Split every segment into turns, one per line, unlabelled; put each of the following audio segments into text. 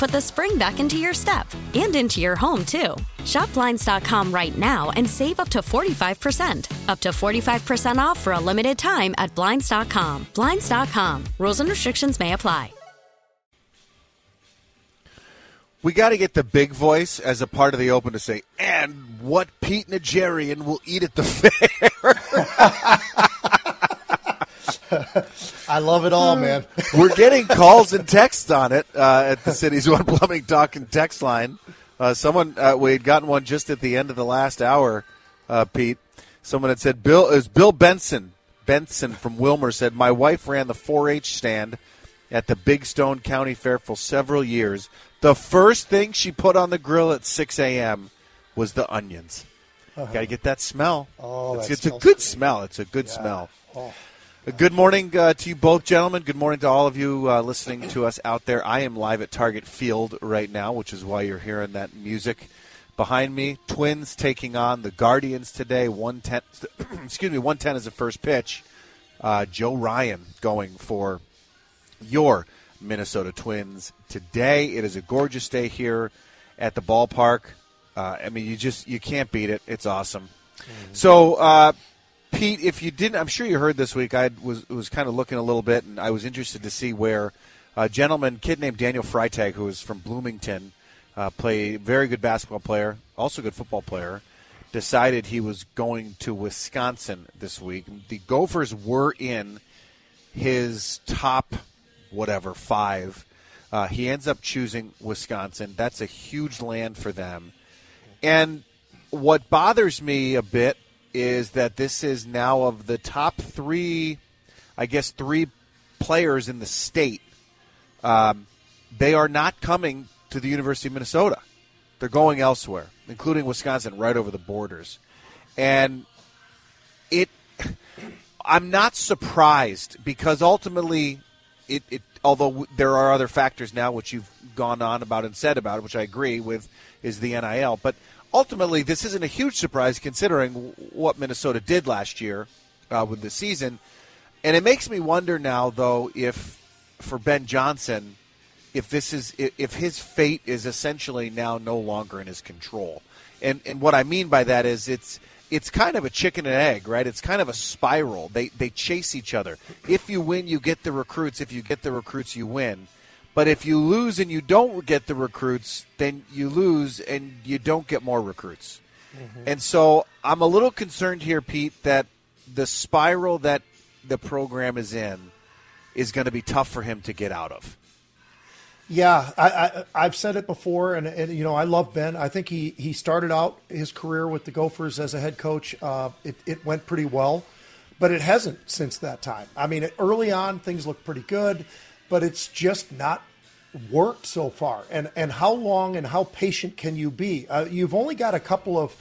put the spring back into your step and into your home, too. Shop Blinds.com right now and save up to 45%. Up to 45% off for a limited time at Blinds.com. Blinds.com. Rules and restrictions may apply.
We got to get the big voice as a part of the open to say, and what Pete Najarian will eat at the fair.
I love it all, man.
We're getting calls and texts on it uh, at the city's one plumbing talk and text line. Uh, someone uh, we had gotten one just at the end of the last hour, uh, Pete. Someone had said Bill is Bill Benson. Benson from Willmar said my wife ran the 4-H stand at the Big Stone County Fair for several years. The first thing she put on the grill at 6 a.m. was the onions. Got to get that smell.
Oh,
it's,
that
it's a good
good.
smell. It's a good
Yeah.
smell.
Oh.
Uh, Good morning uh, to you both, gentlemen. Good morning to all of you uh, listening to us out there. I am live at Target Field right now, which is why you're hearing that music behind me. Twins taking on the Guardians today. One ten. excuse me. One ten is the first pitch. Uh, Joe Ryan going for your Minnesota Twins today. It is a gorgeous day here at the ballpark. Uh, I mean, you just you can't beat it. It's awesome. So, uh, Pete, if you didn't, I'm sure you heard this week. I was was kind of looking a little bit, and I was interested to see where a gentleman, kid named Daniel Freitag, who is from Bloomington, uh, play very good basketball player, also good football player, decided he was going to Wisconsin this week. The Gophers were in his top whatever five. Uh, he ends up choosing Wisconsin. That's a huge land for them. And what bothers me a bit is that this is now of the top three, I guess, three players in the state. Um, they are not coming to the University of Minnesota. They're going elsewhere, including Wisconsin, right over the borders. And it, I'm not surprised because ultimately, it, it although there are other factors now which you've gone on about and said about, which I agree with, is the NIL. But ultimately, this isn't a huge surprise considering what Minnesota did last year uh, with the season. And it makes me wonder now, though, if for Ben Johnson, if this is if his fate is essentially now no longer in his control. And and what I mean by that is it's it's kind of a chicken and egg, right? It's kind of a spiral. They they chase each other. If you win, you get the recruits. If you get the recruits, you win. But if you lose and you don't get the recruits, then you lose and you don't get more recruits. And so I'm a little concerned here, Pete, that the spiral that the program is in is going to be tough for him to get out of.
Yeah, I, I, I've said it before, and, and you know I love Ben. I think he, he started out his career with the Gophers as a head coach. Uh, it, it went pretty well, but it hasn't since that time. I mean, early on things looked pretty good, but it's just not worked so far. And and how long and how patient can you be? Uh, you've only got a couple of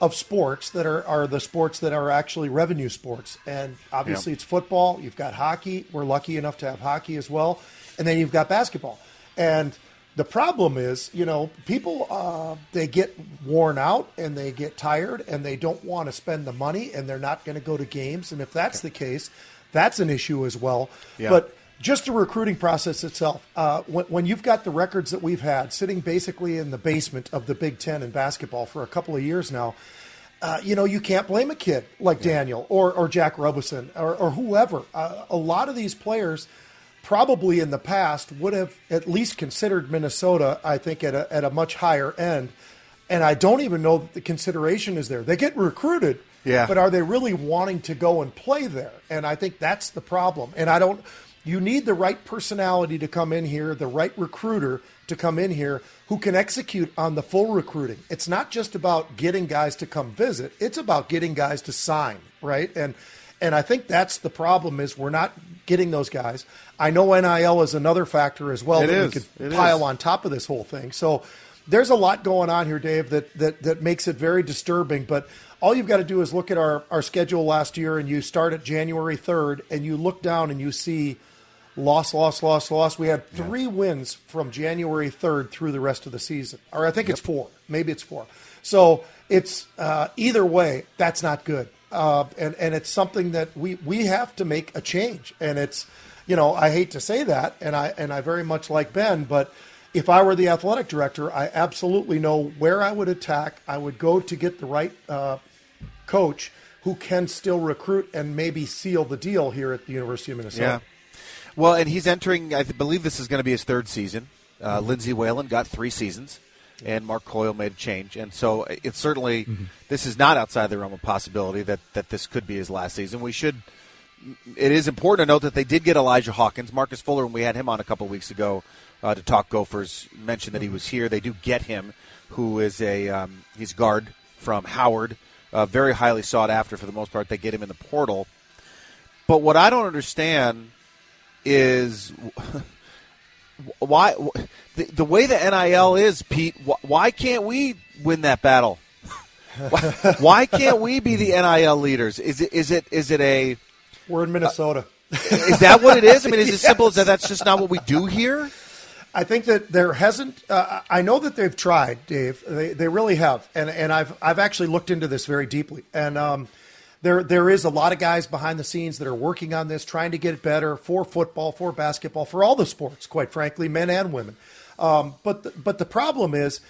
of sports that are, are the sports that are actually revenue sports, and obviously
Yeah.
it's football. You've got hockey. We're lucky enough to have hockey as well, and then you've got basketball. And the problem is, you know, people uh, they get worn out and they get tired and they don't want to spend the money and they're not going to go to games. And if that's the case, that's an issue as well.
Yeah.
But just the recruiting process itself. Uh, when, when, you've got the records that we've had sitting basically in the basement of the Big Ten in basketball for a couple of years now, uh, you know, you can't blame a kid like yeah. Daniel or, or Jack Robison or, or whoever. Uh, a lot of these players probably in the past would have at least considered Minnesota, I think, at a, at a much higher end. And I don't even know that the consideration is there. They get recruited,
yeah.
but are they really wanting to go and play there? And I think that's the problem. And I don't, you need the right personality to come in here, the right recruiter to come in here who can execute on the full recruiting. It's not just about getting guys to come visit, it's about getting guys to sign, right? And and I think that's the problem is we're not getting those guys. I know NIL is another factor as well
it
that
is.
we could
it
pile
is.
on top of this whole thing. So there's a lot going on here, Dave, that that that makes it very disturbing, but all you've got to do is look at our, our schedule last year and you start at January 3rd and you look down and you see loss, loss, loss, loss. We had three yeah. wins from January 3rd through the rest of the season. Or I think yep. it's four. Maybe it's four. So it's uh, either way, that's not good. Uh, and, and it's something that we, we have to make a change. And it's, you know, I hate to say that, and I, and I very much like Ben, but if I were the athletic director, I absolutely know where I would attack. I would go to get the right uh, coach who can still recruit and maybe seal the deal here at the University of Minnesota.
Yeah. Well, and he's entering. I believe this is going to be his third season. Uh, mm-hmm. Lindsay Whalen got three seasons, and Mark Coyle made a change. And so uh, it's certainly mm-hmm. this is not outside the realm of possibility that that this could be his last season. We should. It is important to note that they did get Elijah Hawkins, Marcus Fuller, when we had him on a couple weeks ago uh, to talk Gophers. Mentioned that he was here. They do get him, who is a um, he's guard from Howard, uh, very highly sought after for the most part. They get him in the portal. But what I don't understand is why the, the way the NIL is, Pete. Why can't we win that battle? why, why can't we be the NIL leaders? Is it is it is it a?
We're in Minnesota.
Uh, is that what it is? I mean, is it yes. simple as that? That's just not what we do here.
I think that there hasn't. Uh, I know that they've tried, Dave. They they really have, and and I've I've actually looked into this very deeply, and um, there there is a lot of guys behind the scenes that are working on this, trying to get it better for football, for basketball, for all the sports, quite frankly, men and women. Um, but the, but the problem is,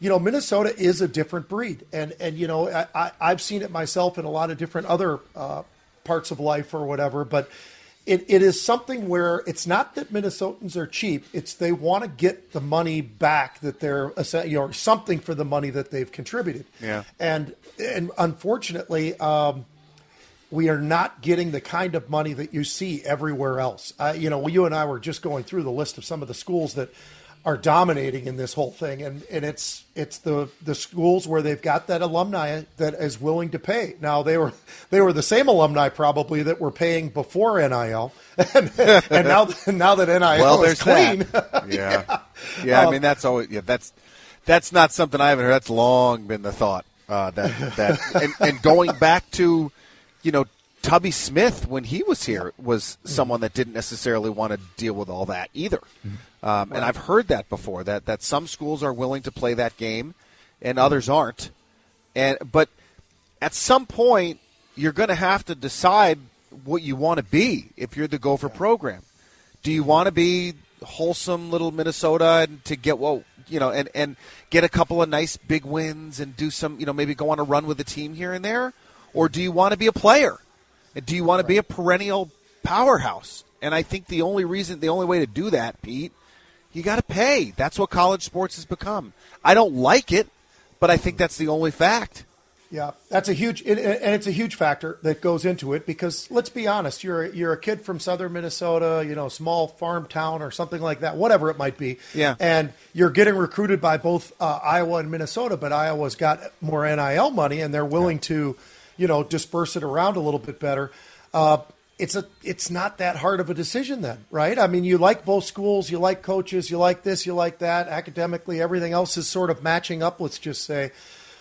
you know, Minnesota is a different breed, and and you know I, I have seen it myself in a lot of different other uh, parts of life or whatever, but. It, it is something where it's not that Minnesotans are cheap. It's they want to get the money back that they're you know something for the money that they've contributed.
Yeah.
And and unfortunately, um, we are not getting the kind of money that you see everywhere else. Uh, you know, you and I were just going through the list of some of the schools that are dominating in this whole thing, and, and it's it's the the schools where they've got that alumni that is willing to pay. Now they were they were the same alumni probably that were paying before NIL, and, and now now that NIL
well,
is clean,
yeah. yeah, yeah. Um, I mean that's always yeah that's that's not something I haven't heard. That's long been the thought uh, that that and, and going back to you know, Tubby Smith, when he was here, was someone that didn't necessarily want to deal with all that either. Um, and I've heard that before that that some schools are willing to play that game, and others aren't. And but at some point, you're going to have to decide what you want to be if you're the Gopher program. Do you want to be wholesome little Minnesota and to get well, you know, and and get a couple of nice big wins and do some, you know, maybe go on a run with the team here and there? Or do you want to be a player? And do you want to be a perennial powerhouse? And I think the only reason, the only way to do that, Pete, you got to pay. That's what college sports has become. I don't like it, but I think that's the only fact.
Yeah, that's a huge, and it's a huge factor that goes into it because let's be honest, you're you're a kid from southern Minnesota, you know, small farm town or something like that, whatever it might be.
Yeah,
and you're getting recruited by both uh, Iowa and Minnesota, but Iowa's got more NIL money and they're willing yeah. to you know, disperse it around a little bit better. Uh, it's a it's not that hard of a decision then, right? I mean, you like both schools, you like coaches, you like this, you like that. Academically, everything else is sort of matching up. Let's just say,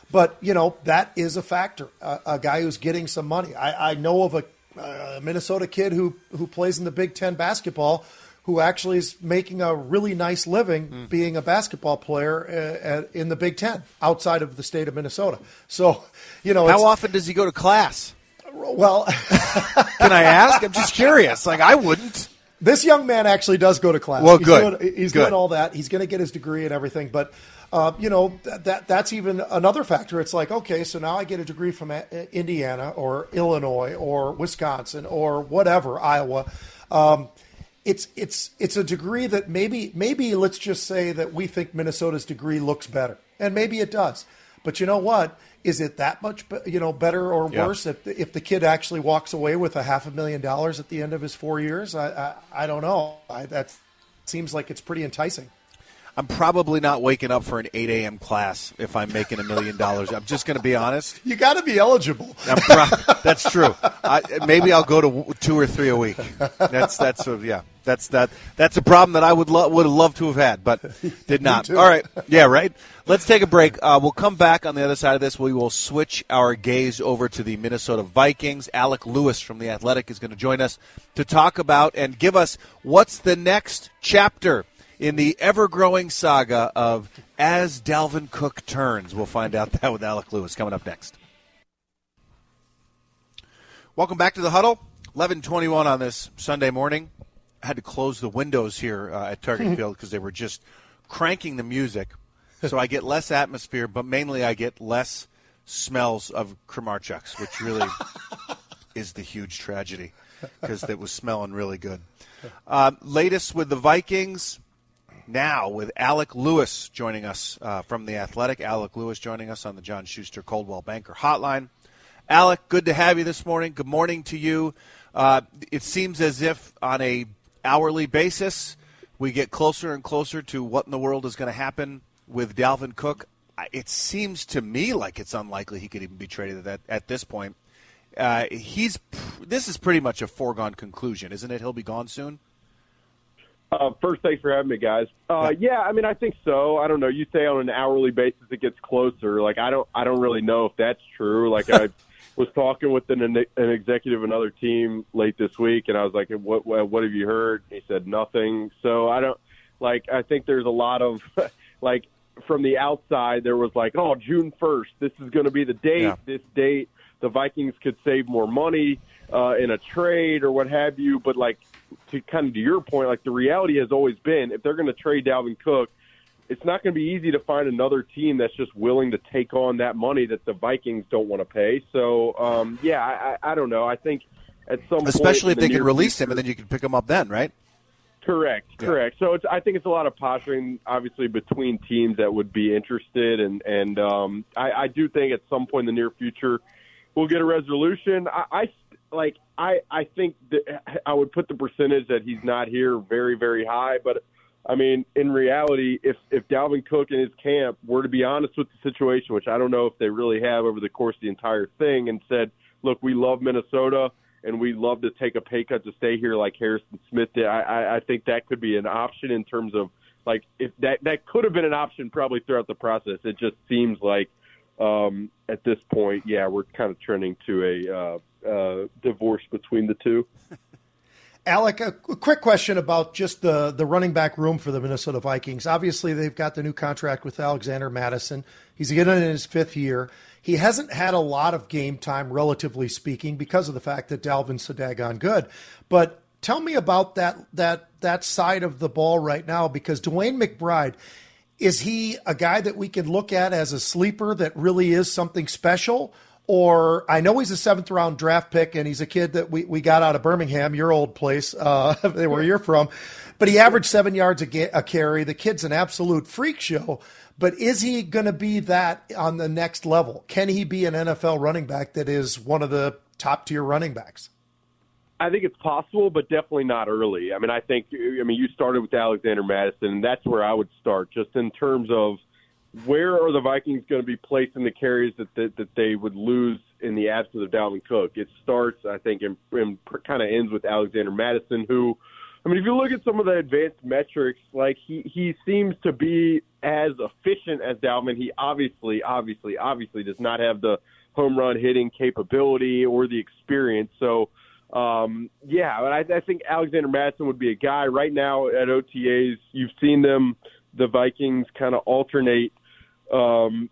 but you know that is a factor. A, a guy who's getting some money. I, I know of a, a Minnesota kid who who plays in the Big Ten basketball who actually is making a really nice living mm. being a basketball player uh, at, in the Big Ten outside of the state of Minnesota. So, you know,
how often does he go to class?
Well,
can I ask? I'm just curious. Like I wouldn't.
This young man actually does go to class.
Well,
he's
good.
Doing, he's
good.
doing all that. He's going to get his degree and everything. But uh, you know that, that that's even another factor. It's like okay, so now I get a degree from uh, Indiana or Illinois or Wisconsin or whatever Iowa. Um, it's it's it's a degree that maybe maybe let's just say that we think Minnesota's degree looks better, and maybe it does. But you know what? Is it that much you know better or
Yeah.
worse if the, if the kid actually walks away with a half a million dollars at the end of his four years? I I, I don't know. I, that seems like it's pretty enticing.
I'm probably not waking up for an 8 a.m. class if I'm making a million dollars. I'm just going to be honest.
You got to be eligible.
Pro- that's true. I, maybe I'll go to two or three a week. That's that's uh, yeah. That's that. That's a problem that I would lo- would have loved to have had, but did not. All right, yeah, right. Let's take a break. Uh, we'll come back on the other side of this. We will switch our gaze over to the Minnesota Vikings. Alec Lewis from the Athletic is going to join us to talk about and give us what's the next chapter in the ever-growing saga of as Dalvin Cook turns. We'll find out that with Alec Lewis coming up next. Welcome back to the huddle. 11:21 on this Sunday morning. I had to close the windows here uh, at Target Field because they were just cranking the music, so I get less atmosphere, but mainly I get less smells of Kramarczuk's, which really is the huge tragedy because it was smelling really good. Uh, latest with the Vikings. Now with Alec Lewis joining us uh, from the Athletic. Alec Lewis joining us on the John Schuster Coldwell Banker Hotline. Alec, good to have you this morning. Good morning to you. Uh, it seems as if on a hourly basis we get closer and closer to what in the world is going to happen with Dalvin Cook. It seems to me like it's unlikely he could even be traded at at this point. Uh, he's this is pretty much a foregone conclusion, isn't it? He'll be gone soon.
Uh, first, thanks for having me, guys. Uh, yeah, I mean, I think so. I don't know. You say on an hourly basis it gets closer. Like, I don't, I don't really know if that's true. Like, I was talking with an, an executive of another team late this week, and I was like, "What, what, what have you heard?" He said nothing. So I don't like. I think there's a lot of like from the outside. There was like, "Oh, June first, this is going to be the date.
Yeah.
This date, the Vikings could save more money uh, in a trade or what have you." But like to kind of to your point, like the reality has always been if they're going to trade Dalvin Cook, it's not going to be easy to find another team that's just willing to take on that money that the Vikings don't want to pay. So, um, yeah, I, I, I don't know. I think at some
Especially if
the
they can release him and then you can pick him up then, right?
Correct,
Yeah.
correct. So it's, I think it's a lot of posturing, obviously, between teams that would be interested, and and um, I, I do think at some point in the near future we'll get a resolution. I, I like I I think that I would put the percentage that he's not here very very high, but I mean in reality, if if Dalvin Cook and his camp were to be honest with the situation, which I don't know if they really have over the course of the entire thing, and said, look, we love Minnesota and we love to take a pay cut to stay here like Harrison Smith did. I, I, I think that could be an option in terms of like if that that could have been an option probably throughout the process. It just seems like um, at this point, yeah, we're kind of turning to a uh, uh, divorce between the two.
Alec, a quick question about just the, the running back room for the Minnesota Vikings. Obviously, they've got the new contract with Alexander Mattison. He's getting in his fifth year. He hasn't had a lot of game time, relatively speaking, because of the fact that Dalvin's so daggone good. But tell me about that that that side of the ball right now, because DeWayne McBride is he a guy that we can look at as a sleeper that really is something special? Or I know he's a seventh round draft pick and he's a kid that we, we got out of Birmingham, your old place, uh, where you're from. But he averaged seven yards a, ga- a carry. The kid's an absolute freak show. But is he going to be that on the next level? Can he be an NFL running back that is one of the top tier running backs?
I think it's possible, but definitely not early. I mean, I think I mean you started with Alexander Mattison, and that's where I would start, just in terms of where are the Vikings going to be placing the carries that that, that they would lose in the absence of Dalvin Cook. It starts, I think, and, and kind of ends with Alexander Mattison, who. I mean, if you look at some of the advanced metrics, like he, he seems to be as efficient as Dalvin. He obviously, obviously, obviously does not have the home run hitting capability or the experience. So, um, yeah, I, I think Alexander Mattison would be a guy right now at OTAs. You've seen them, the Vikings, kind of alternate um,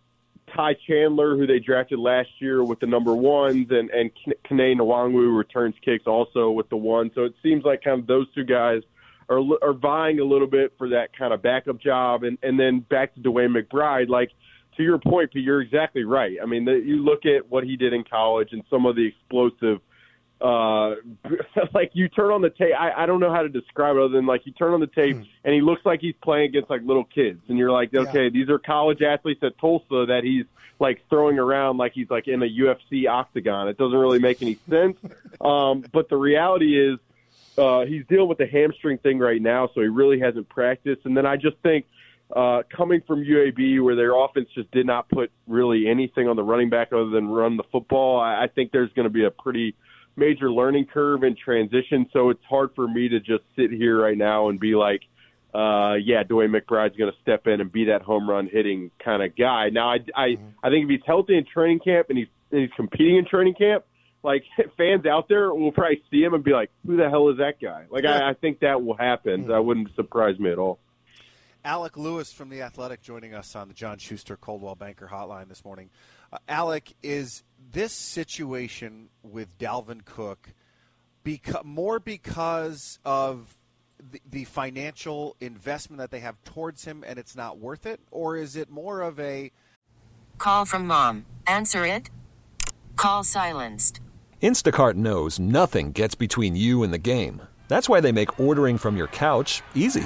Ty Chandler, who they drafted last year with the number ones, and and Kene Nwangwu returns kicks also with the one. So it seems like kind of those two guys are are vying a little bit for that kind of backup job. And and then back to DeWayne McBride, like to your point, Pete, you're exactly right. I mean, the, you look at what he did in college and some of the explosive uh like you turn on the tape. I, I don't know how to describe it other than like you turn on the tape mm. and he looks like he's playing against like little kids. And you're like okay yeah. these are college athletes at Tulsa that he's like throwing around like he's like in a UFC octagon. It doesn't really make any sense. Um but the reality is uh he's dealing with the hamstring thing right now so he really hasn't practiced. And then I just think uh, coming from UAB, where their offense just did not put really anything on the running back other than run the football, I, I think there's going to be a pretty major learning curve and transition. So it's hard for me to just sit here right now and be like, uh, yeah, DeWayne McBride's going to step in and be that home run hitting kind of guy. Now, I, I, mm-hmm. I think if he's healthy in training camp and he's, and he's competing in training camp, like fans out there will probably see him and be like, who the hell is that guy? Like, I, I think that will happen. Mm-hmm. That wouldn't surprise me at all.
Alec Lewis from The Athletic joining us on the John Schuster Coldwell Banker Hotline this morning. Uh, Alec, is this situation with Dalvin Cook beca- more because of the, the financial investment that they have towards him and it's not worth it? Or is it more of a.
Call from mom. Answer it. Call silenced.
Instacart knows nothing gets between you and the game. That's why they make ordering from your couch easy.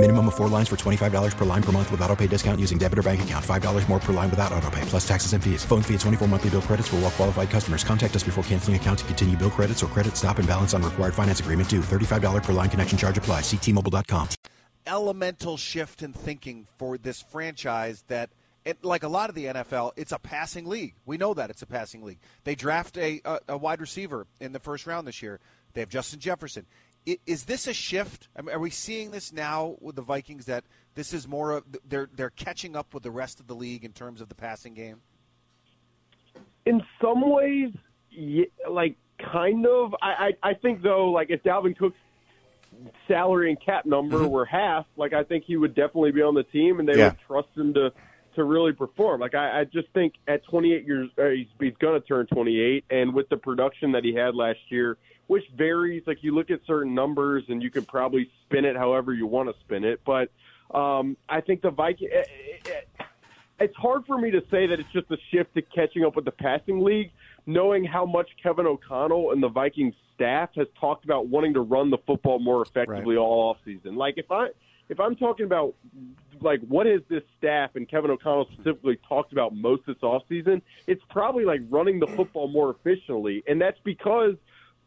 Minimum of four lines for $25 per line per month with auto pay discount using debit or bank account. $5 more per line without auto pay, plus taxes and fees. Phone fee at 24 monthly bill credits for all well qualified customers. Contact us before canceling account to continue bill credits or credit stop and balance on required finance agreement due. $35 per line connection charge apply. Ctmobile.com
elemental shift in thinking for this franchise that it, like a lot of the NFL, it's a passing league. We know that it's a passing league. They draft a, a, a wide receiver in the first round this year. They have Justin Jefferson. Is this a shift? I mean, are we seeing this now with the Vikings that this is more of they're they're catching up with the rest of the league in terms of the passing game?
In some ways, yeah, like kind of. I, I I think though, like if Dalvin Cook's salary and cap number mm-hmm. were half, like I think he would definitely be on the team, and they yeah. would trust him to to really perform. Like I, I just think at 28 years, uh, he's, he's going to turn 28, and with the production that he had last year, which varies. Like you look at certain numbers, and you can probably spin it however you want to spin it, but um, I think the Viking. It, it, it's hard for me to say that it's just a shift to catching up with the passing league, knowing how much Kevin O'Connell and the Vikings staff has talked about wanting to run the football more effectively right. all off season. Like if I if I'm talking about like what has this staff and Kevin O'Connell specifically talked about most this off season, it's probably like running the football more efficiently, and that's because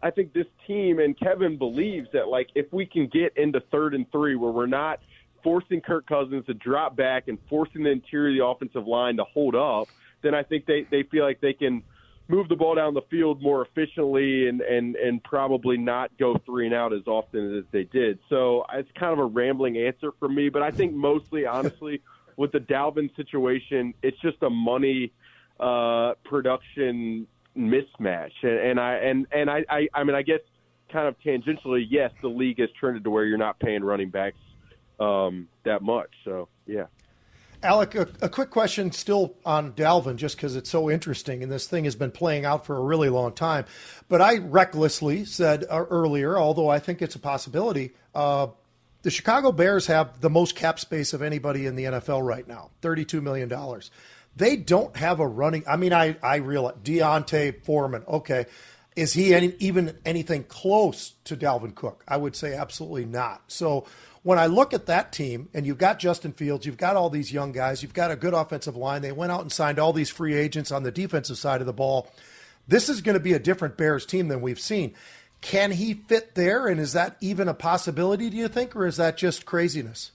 I think this team and Kevin believes that like if we can get into third and three where we're not forcing Kirk Cousins to drop back and forcing the interior of the offensive line to hold up, then I think they they feel like they can move the ball down the field more efficiently and and and probably not go three and out as often as they did. So it's kind of a rambling answer for me, but I think mostly, honestly, with the Dalvin situation, it's just a money uh, production mismatch, and, and I and and I, I I mean I guess kind of tangentially, yes, the league has trended to where you're not paying running backs um, that much. So yeah.
Alec, a, a, quick question still on Dalvin, just because it's so interesting, and this thing has been playing out for a really long time. But I recklessly said uh, earlier, although I think it's a possibility, uh, the Chicago Bears have the most cap space of anybody in the NFL right now, $32 million. They don't have a running. I mean, I, I realize D'Onta Foreman, okay. Is he any, even anything close to Dalvin Cook? I would say absolutely not. So when I look at that team, and you've got Justin Fields, you've got all these young guys, you've got a good offensive line. They went out and signed all these free agents on the defensive side of the ball. This is going to be a different Bears team than we've seen. Can he fit there? And is that even a possibility, do you think, or is that just craziness?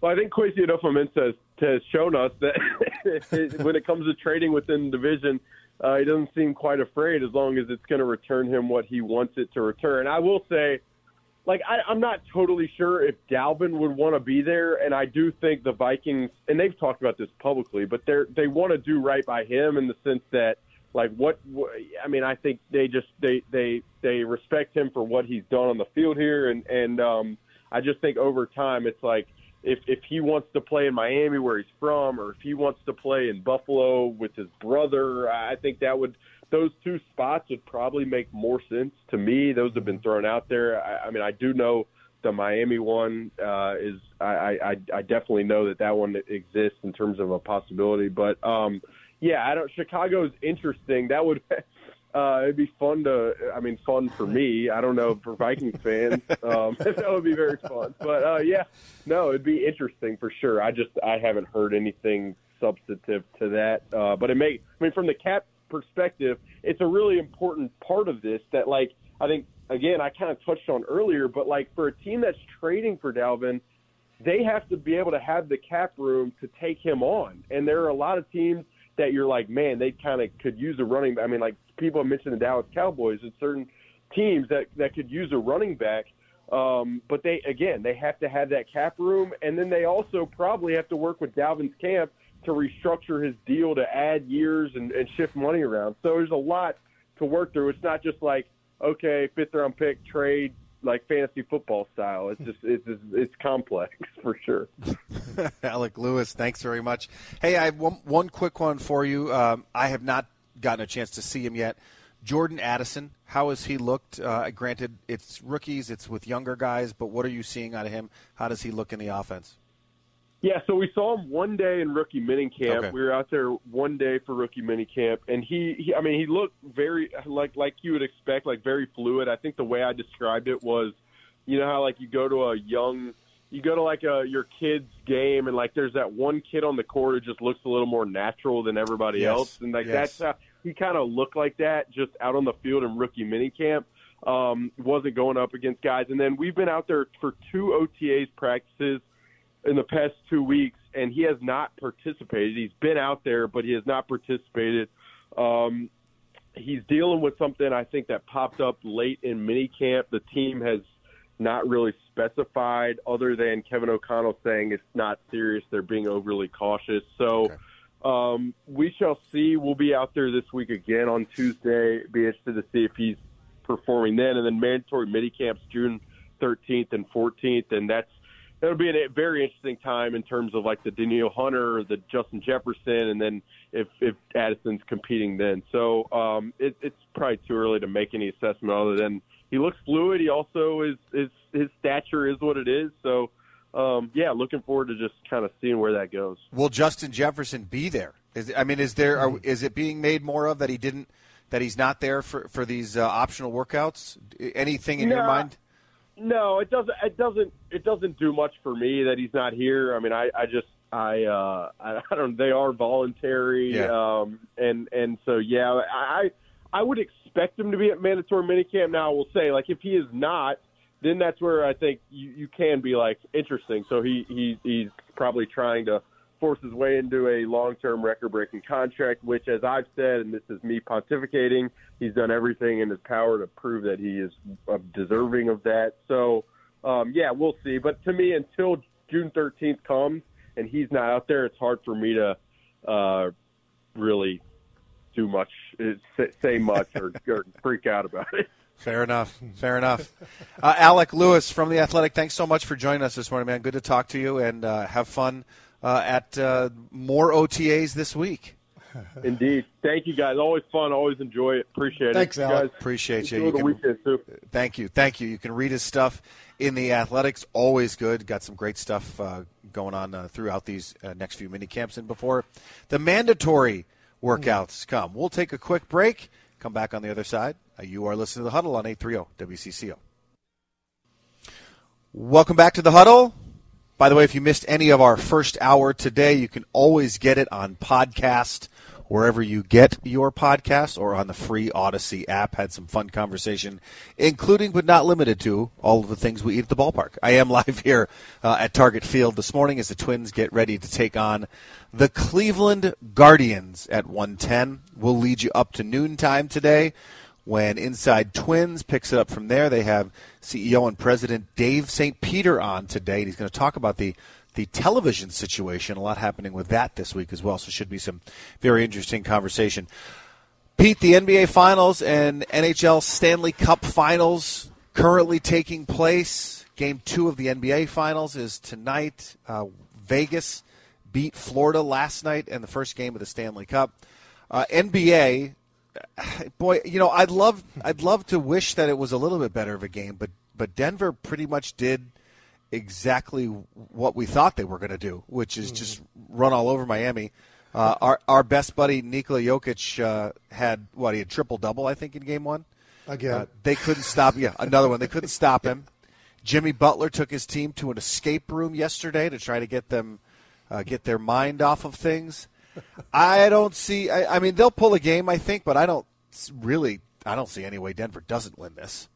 Well, I think Kwesi Adofo-Mensah has, has shown us that when it comes to trading within the division, uh, he doesn't seem quite afraid as long as it's going to return him what he wants it to return. I will say – like I, I'm not totally sure if Dalvin would want to be there, and I do think the Vikings, and they've talked about this publicly, but they're they want to do right by him in the sense that, like, what, what I mean, I think they just they they they respect him for what he's done on the field here, and and um, I just think over time it's like if if he wants to play in Miami where he's from, or if he wants to play in Buffalo with his brother, I think that would those two spots would probably make more sense to me. Those have been thrown out there. I, I mean, I do know the Miami one uh, is. I, I I definitely know that that one exists in terms of a possibility. But um, yeah, I don't. Chicago's interesting. That would. Uh, it'd be fun to, I mean, fun for me. I don't know for Vikings fans. Um, that would be very fun. But uh, yeah, no, it'd be interesting for sure. I just I haven't heard anything substantive to that. Uh, but it may, I mean, from the cap perspective, it's a really important part of this that, like, I think, again, I kind of touched on earlier, but like for a team that's trading for Dalvin, they have to be able to have the cap room to take him on. And there are a lot of teams that you're like, man, they kind of could use a running. I mean, like people have mentioned the Dallas Cowboys and certain teams that that could use a running back. Um, but they again, they have to have that cap room, and then they also probably have to work with Dalvin's camp to restructure his deal to add years and, and shift money around. So there's a lot to work through. It's not just like okay, fifth round pick trade like fantasy football style. It's just it's it's, it's complex for sure.
Alec Lewis, thanks very much. Hey, I have one, one quick one for you. Um, I have not gotten a chance to see him yet. Jordan Addison, how has he looked? Uh, granted, it's rookies, it's with younger guys, but what are you seeing out of him? How does he look in the offense?
Yeah, so we saw him one day in rookie minicamp. Okay. We were out there one day for rookie minicamp, and he, he, I mean, he looked very like like you would expect, like very fluid. I think the way I described it was, you know how like you go to a young, you go to like a your kid's game, and like there's that one kid on the court who just looks a little more natural than everybody
yes.
else, and like
yes.
that's how he kind of looked like that just out on the field in rookie minicamp. Um, wasn't going up against guys, and then we've been out there for two OTAs practices in the past two weeks, and he has not participated. He's been out there, but he has not participated. Um, he's dealing with something I think that popped up late in minicamp. The team has not really specified, other than Kevin O'Connell saying it's not serious. They're being overly cautious. So. Okay. Um, we shall see. We'll be out there this week again on Tuesday. Be interested to see if he's performing then. And then mandatory mini camps June 13th and 14th, and that's it'll be a very interesting time in terms of like the Danielle Hunter, the Justin Jefferson, and then if if Addison's competing then. So um, it, it's probably too early to make any assessment other than he looks fluid. He also is is his stature is what it is. So um, yeah, looking forward to just kind of seeing where that goes.
Will Justin Jefferson be there? Is I mean, is there are, is it being made more of that he didn't that he's not there for for these uh, optional workouts? Anything in
no,
your mind?
No, it doesn't. It doesn't. It doesn't do much for me that he's not here. I mean, I, I just, I, uh, I, I don't. They are voluntary,
yeah.
um, and and so yeah, I, I would expect him to be at mandatory minicamp. Now, I will say, like, if he is not, then that's where I think you, you can be like interesting. So he, he he's probably trying to force his way into a long-term record-breaking contract, which, as I've said, and this is me pontificating, he's done everything in his power to prove that he is uh, deserving of that. So, um, yeah, we'll see. But to me, until June 13th comes and he's not out there, it's hard for me to uh, really do much, uh, say much, or, or freak out about it.
Fair enough. Fair enough. Uh, Alec Lewis from The Athletic, thanks so much for joining us this morning, man. Good to talk to you and uh, have fun uh, at uh, more OTAs this week.
Indeed. Thank you, guys. Always fun. Always enjoy it. Appreciate
Thanks,
it.
Alec.
guys.
Appreciate you.
Enjoy
you
the
can,
weekend, too.
Thank you. Thank you. You can read his stuff in The Athletics. Always good. Got some great stuff uh, going on uh, throughout these uh, next few mini camps and before the mandatory workouts come. We'll take a quick break. Come back on the other side. Uh, you are listening to the Huddle on 830 WCCO. Welcome back to the Huddle. By the way, if you missed any of our first hour today, you can always get it on podcast wherever you get your podcast or on the free Audacy app. Had some fun conversation, including but not limited to all of the things we eat at the ballpark. I am live here uh, at Target Field this morning as the Twins get ready to take on the Cleveland Guardians at 110. We'll lead you up to noontime today when Inside Twins picks it up from there. They have CEO and President Dave St. Peter on today, and he's going to talk about the the television situation. A lot happening with that this week as well, so should be some very interesting conversation. Pete, the NBA Finals and NHL Stanley Cup Finals currently taking place. Game two of the NBA Finals is tonight. Uh, Vegas beat Florida last night in the first game of the Stanley Cup. Uh, NBA, boy, you know, I'd love, I'd love to wish that it was a little bit better of a game, but but Denver pretty much did exactly what we thought they were going to do, which is just run all over Miami. Uh, our our best buddy Nikola Jokic uh, had what he had triple double I think in game one.
Again.
Uh, they couldn't stop. Yeah, another one. They couldn't stop him. Jimmy Butler took his team to an escape room yesterday to try to get them uh, get their mind off of things. I don't see. I, I mean, they'll pull a game, I think, but I don't really. I don't see any way Denver doesn't win this.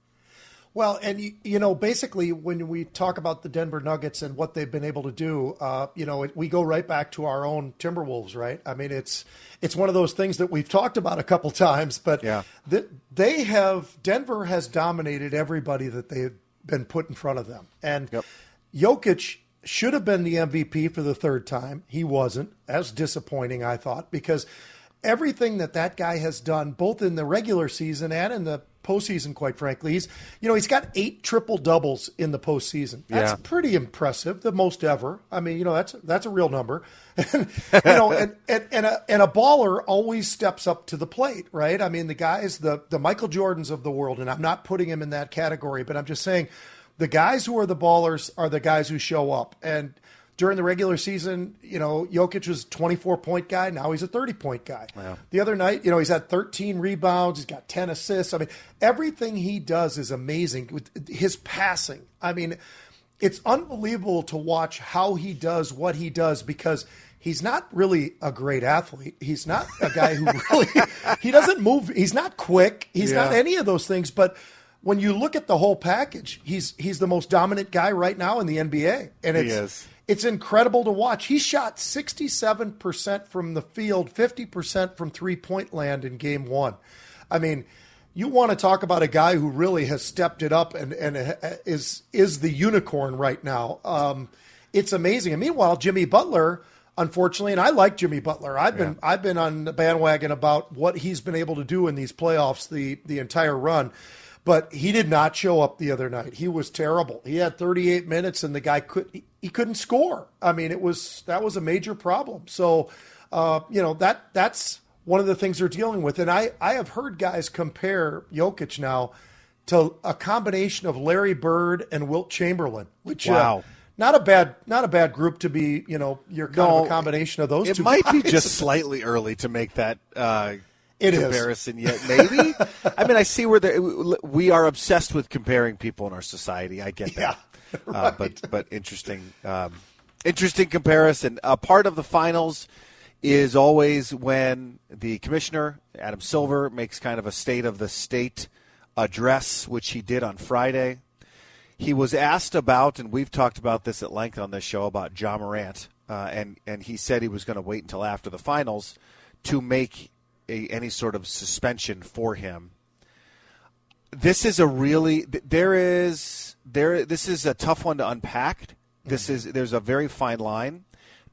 Well, and you, you know, basically, when we talk about the Denver Nuggets and what they've been able to do, uh, you know, it, we go right back to our own Timberwolves, right? I mean, it's it's one of those things that we've talked about a couple times, but
Yeah.
th- they have Denver has dominated everybody that they've been put in front of them, and Jokic should have been the MVP for the third time. He wasn't. That was disappointing, I thought, because everything that that guy has done, both in the regular season and in the postseason, quite frankly, he's you know he's got eight triple doubles in the postseason. That's
Yeah.
pretty impressive, the most ever. I mean, you know that's that's a real number. And, you know, and, and, and a and a baller always steps up to the plate, right? I mean, the guys, the the Michael Jordans of the world, and I'm not putting him in that category, but I'm just saying the guys who are the ballers are the guys who show up. And during the regular season, you know, Jokic was a 24 point guy. Now he's a 30 point guy. The other night, you know, he's had 13 rebounds. He's got 10 assists. I mean, everything he does is amazing. With his passing, I mean, it's unbelievable to watch how he does what he does because he's not really a great athlete. He's not a guy who really he doesn't move. He's not quick. He's not any of those things. But when you look at the whole package, he's he's the most dominant guy right now in the NBA, and it's it's incredible to watch. He shot sixty seven percent from the field, fifty percent from three point land in Game One. I mean. You want to talk about a guy who really has stepped it up and, and is is the unicorn right now. Um, it's amazing. And meanwhile, Jimmy Butler, unfortunately, and I like Jimmy Butler. I've been I've been on the bandwagon about what he's been able to do in these playoffs the the entire run. But he did not show up the other night. He was terrible. He had 38 minutes and the guy could he, couldn't score. I mean, it was that was a major problem. So, uh, you know, that that's one of the things they're dealing with. And I I have heard guys compare Jokic now to a combination of Larry Bird and Wilt Chamberlain, which uh,
Wow.
not a bad not a bad group to be. You know, you're kind of a combination of those
It might be just slightly early to make that uh,
It is.
comparison yet. Maybe. I mean, I see where the, we are obsessed with comparing people in our society. I get that. uh, but but interesting, um, interesting comparison. A part of the finals is always when the commissioner Adam Silver makes kind of a state of the state address, which he did on Friday. He was asked about, and we've talked about this at length on this show about Ja Morant uh, and and he said he was going to wait until after the finals to make a, any sort of suspension for him. This is a really there is there this is a tough one to unpack. This is there's a very fine line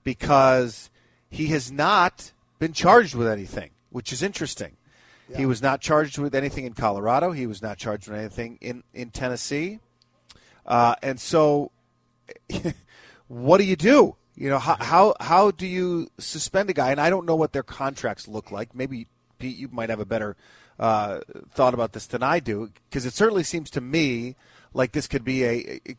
because he has not been charged with anything, which is interesting. He was not charged with anything in Colorado. He was not charged with anything in in Tennessee, uh, and so what do you do? You know how, how how do you suspend a guy? And I don't know what their contracts look like. Maybe Pete, you might have a better uh, thought about this than I do, because it certainly seems to me like this could be a, a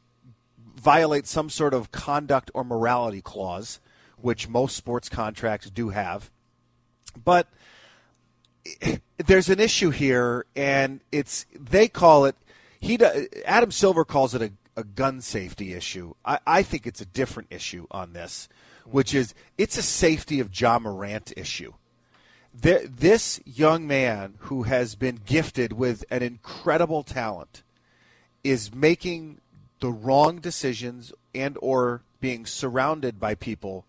violate some sort of conduct or morality clause, which most sports contracts do have. But there's an issue here, and it's they call it. He Adam Silver calls it a, a gun safety issue. I, I think it's a different issue on this, which is it's a safety of Ja Morant issue. There, this young man who has been gifted with an incredible talent is making the wrong decisions and or being surrounded by people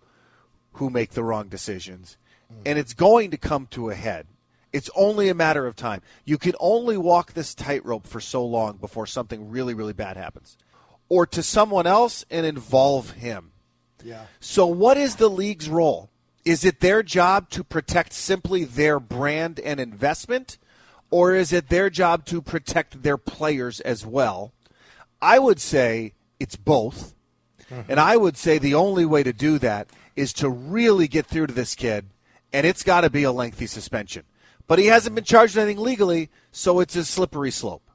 who make the wrong decisions. Mm. And it's going to come to a head. It's only a matter of time. You can only walk this tightrope for so long before something really really bad happens or to someone else and involve him
Yeah.
so what is the league's role is it their job to protect simply their brand and investment or is it their job to protect their players as well I would say it's both. Mm-hmm. And I would say the only way to do that is to really get through to this kid, and it's got to be a lengthy suspension. But he hasn't been charged with anything legally, so it's a slippery slope.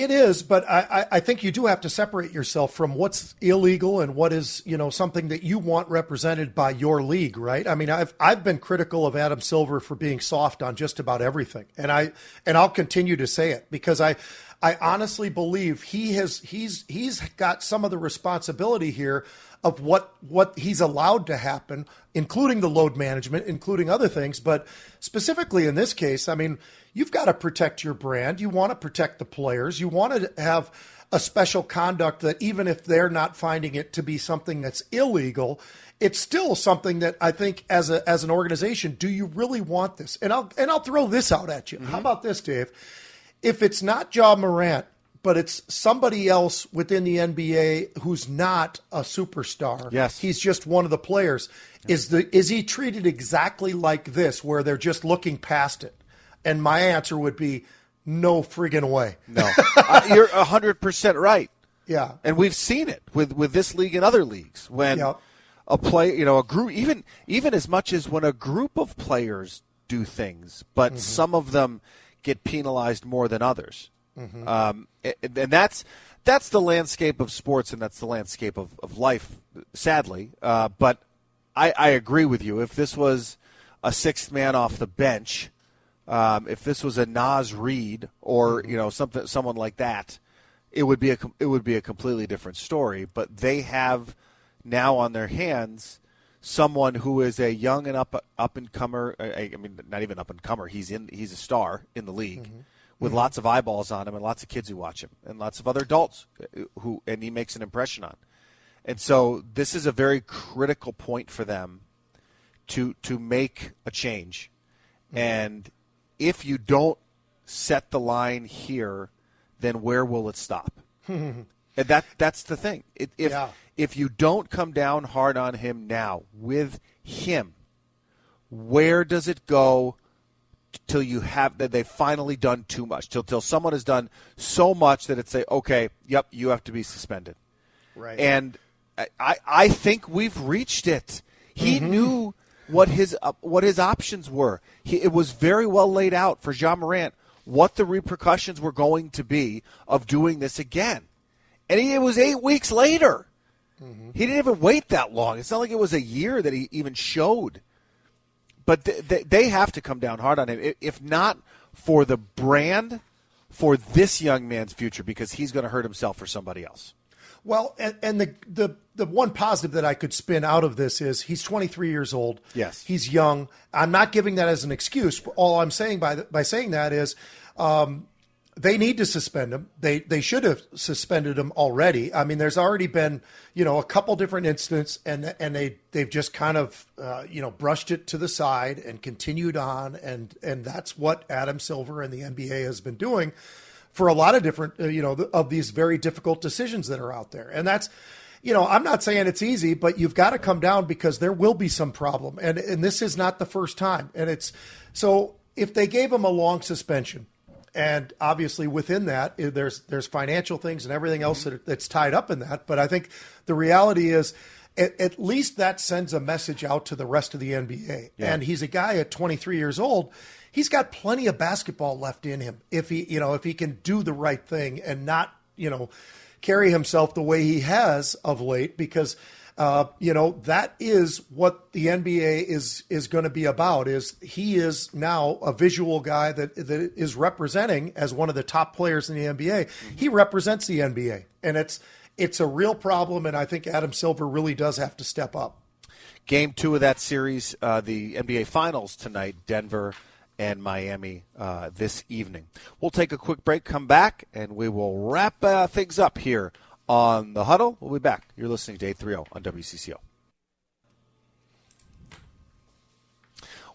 It is, but I, I think you do have to separate yourself from what's illegal and what is, you know, something that you want represented by your league, right? I mean, I've I've been critical of Adam Silver for being soft on just about everything, and I and I'll continue to say it because I I honestly believe he has he's he's got some of the responsibility here of what what he's allowed to happen, including the load management, including other things. But specifically in this case, I mean, you've got to protect your brand. You want to protect the players. You want to have a special conduct that even if they're not finding it to be something that's illegal, it's still something that I think as a as an organization, do you really want this? And I'll and I'll throw this out at you. How mm-hmm. about this, Dave? If it's not Ja Morant, but it's somebody else within the NBA who's not a superstar.
Yes.
He's just one of the players. Is the is he treated exactly like this where they're just looking past it? And my answer would be no friggin' way.
No, uh, you're hundred percent right.
Yeah.
and we've seen it with with this league and other leagues when
Yep.
a play, you know, a group, even even as much as when a group of players do things, but some of them get penalized more than others. Um, and, and that's that's the landscape of sports, and that's the landscape of, of life. Sadly, uh, but I, I agree with you. If this was a sixth man off the bench, um, if this was a Naz Reid or you know something someone like that, it would be a it would be a completely different story. But they have now on their hands someone who is a young and up up and comer. Uh, I I mean, not even up and comer. He's in. He's a star in the league mm-hmm. with mm-hmm. lots of eyeballs on him and lots of kids who watch him and lots of other adults uh, who and he makes an impression on. And so this is a very critical point for them to to make a change. Mm-hmm. And if you don't set the line here, then where will it stop? and that that's the thing. It, if
Yeah.
If you don't come down hard on him now with him, where does it go till you have that they've finally done too much? Till till someone has done so much that it's say, okay, yep, you have to be suspended.
Right.
And I- I, think we've reached it. He knew what his uh, what his options were. He, it was very well laid out for Ja Morant what the repercussions were going to be of doing this again. And he, it was eight weeks later. He didn't even wait that long. It's not like it was a year that he even showed. But th- th- they have to come down hard on him. If not for the brand, for this young man's future, because he's going to hurt himself for somebody else.
Well, and, and the, the the one positive that I could spin out of this is he's 23 years old.
Yes.
he's young. I'm not giving that as an excuse. All I'm saying by the, by saying that is, um, they need to suspend him. They they should have suspended him already. I mean, there's already been you know a couple different incidents, and and they they've just kind of uh, you know brushed it to the side and continued on, and and that's what Adam Silver and the NBA has been doing for a lot of different uh, you know of these very difficult decisions that are out there, and that's. You know, I'm not saying it's easy, but you've got to come down because there will be some problem, and and this is not the first time. And it's so if they gave him a long suspension, and obviously within that there's there's financial things and everything else mm-hmm. that, that's tied up in that. But i think the reality is at, at least that sends a message out to the rest of the nba
Yeah.
and he's a guy at 23 years old. He's got plenty of basketball left in him if he you know if he can do the right thing and not you know carry himself the way he has of late because uh, you know that is what the NBA is is going to be about. Is he is now a visual guy that that is representing as one of the top players in the NBA. He represents the NBA, and it's it's a real problem. And I think Adam Silver really does have to step up.
Game two of that series, uh, the NBA Finals tonight, Denver and Miami uh, this evening. We'll take a quick break, come back, and we will wrap uh, things up here on the huddle. We'll be back. You're listening to 830 on WCCO.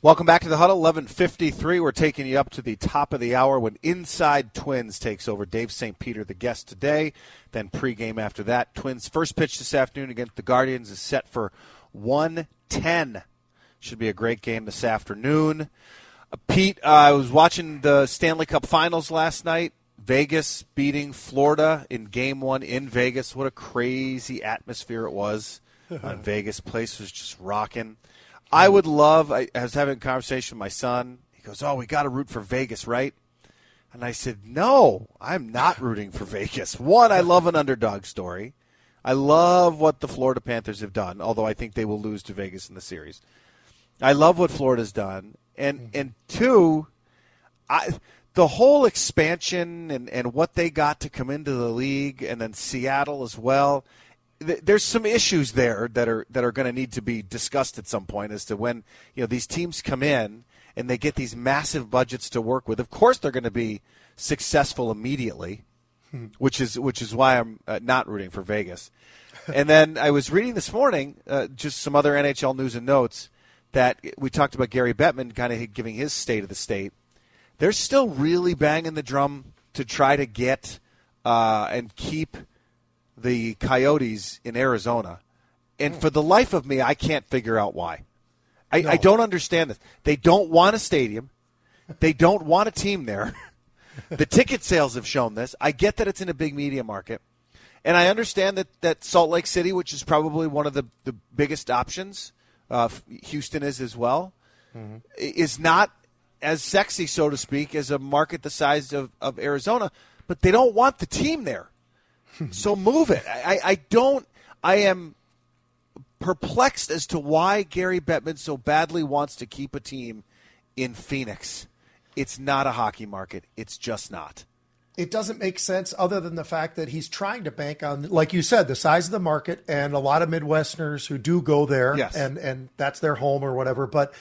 Welcome back to the huddle. 11:53. We're taking you up to the top of the hour when Inside Twins takes over. Dave St. Peter, the guest today. Then pregame after that. Twins' first pitch this afternoon against the Guardians is set for 110. Should be a great game this afternoon. Uh, Pete, uh, I was watching the Stanley Cup Finals last night. Vegas beating Florida in Game One in Vegas. What a crazy atmosphere it was on uh, Vegas. Place was just rocking. I mm. would love. I, I was having a conversation with my son. He goes, "Oh, we got to root for Vegas, right?" And I said, "No, I'm not rooting for Vegas. One, I love an underdog story. I love what the Florida Panthers have done, although I think they will lose to Vegas in the series. I love what Florida's done, and mm-hmm. and two, I the whole expansion and and what they got to come into the league, and then Seattle as well. th- There's some issues there that are that are going to need to be discussed at some point as to when you know these teams come in and they get these massive budgets to work with. Of course, they're going to be successful immediately, which is which is why I'm uh, not rooting for Vegas. and then I was reading this morning uh, just some other NHL news and notes that we talked about Gary Bettman kind of giving his state of the state. They're still really banging the drum to try to get uh, and keep the Coyotes in Arizona. And for the life of me, I can't figure out why. I, I don't understand this. They don't want a stadium. They don't want a team there. the ticket sales have shown this. I get that it's in a big media market. And I understand that, that Salt Lake City, which is probably one of the, the biggest options, uh, Houston is as well, i- is not as sexy, so to speak, as a market the size of, of Arizona. But they don't want the team there. so move it. I, I don't. I am perplexed as to why Gary Bettman so badly wants to keep a team in Phoenix. It's not a hockey market. It's just not.
It doesn't make sense other than the fact that he's trying to bank on, like you said, the size of the market and a lot of Midwesterners who do go there,
Yes.
and and that's their home or whatever. But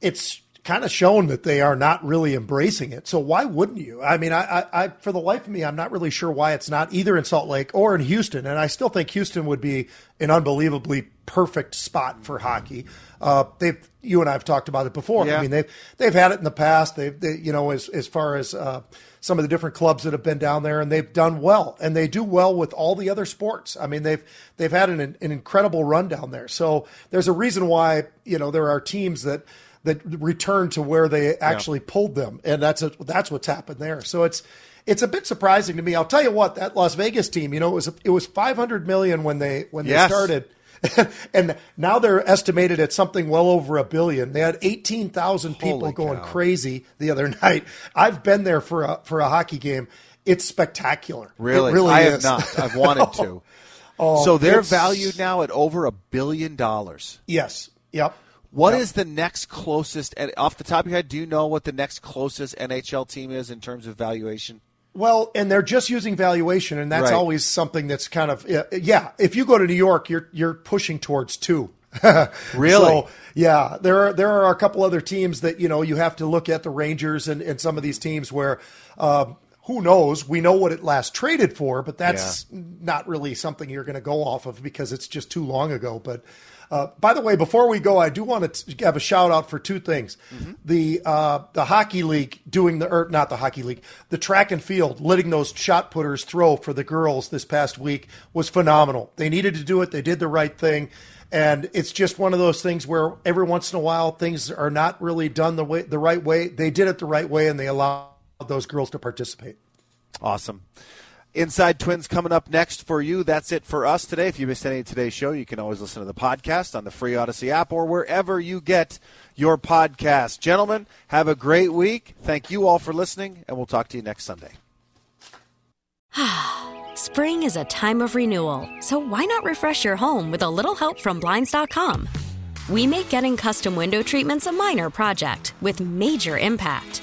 it's kind of shown that they are not really embracing it. So why wouldn't you? I mean, I, I, I for the life of me, I'm not really sure why it's not either in Salt Lake or in Houston. And I still think Houston would be an unbelievably perfect spot for hockey. Uh, they've you and I have talked about it before.
Yeah.
I mean, they've they've had it in the past. They've they, you know as as far as uh, some of the different clubs that have been down there, and they've done well, and they do well with all the other sports. I mean, they've they've had an an incredible run down there. So there's a reason why you know there are teams that that return to where they actually pulled them, and that's a, that's what's happened there. So it's it's a bit surprising to me. I'll tell you what, that Las Vegas team, you know, it was it was 500 million when they when
Yes.
they started. and now they're estimated at something well over a billion. They had 18,000 people
Holy
going
cow.
crazy the other night. I've been there for a for a hockey game. It's spectacular.
Really?
it really
I
is.
have not. I've wanted to.
Oh,
so they're valued now at over a billion dollars.
Yes. Yep.
What is the next closest? And off the top of your head, do you know what the next closest NHL team is in terms of valuation?
Well, and they're just using valuation, and that's
Right.
always something that's kind of yeah, yeah. If you go to New York, you're you're pushing towards two.
Really?
So, yeah, there are there are a couple other teams that you know you have to look at the Rangers and, and some of these teams where. Uh, who knows? We know what it last traded for, but that's yeah. not really something you're going to go off of because it's just too long ago. But uh, by the way, before we go, I do want to have a shout out for two things: mm-hmm. the uh, the hockey league doing the or not the hockey league, the track and field letting those shot putters throw for the girls this past week was phenomenal. They needed to do it; they did the right thing. And it's just one of those things where every once in a while things are not really done the way the right way. They did it the right way, and they allowed those girls to participate.
Awesome. Inside Twins coming up next for you. That's it for us today. If you missed any of today's show, you can always listen to the podcast on the free Audacy app or wherever you get your podcast. Gentlemen, have a great week. Thank you all for listening, and we'll talk to you next Sunday.
Spring is a time of renewal, so why not refresh your home with a little help from Blinds.com? We make getting custom window treatments a minor project with major impact.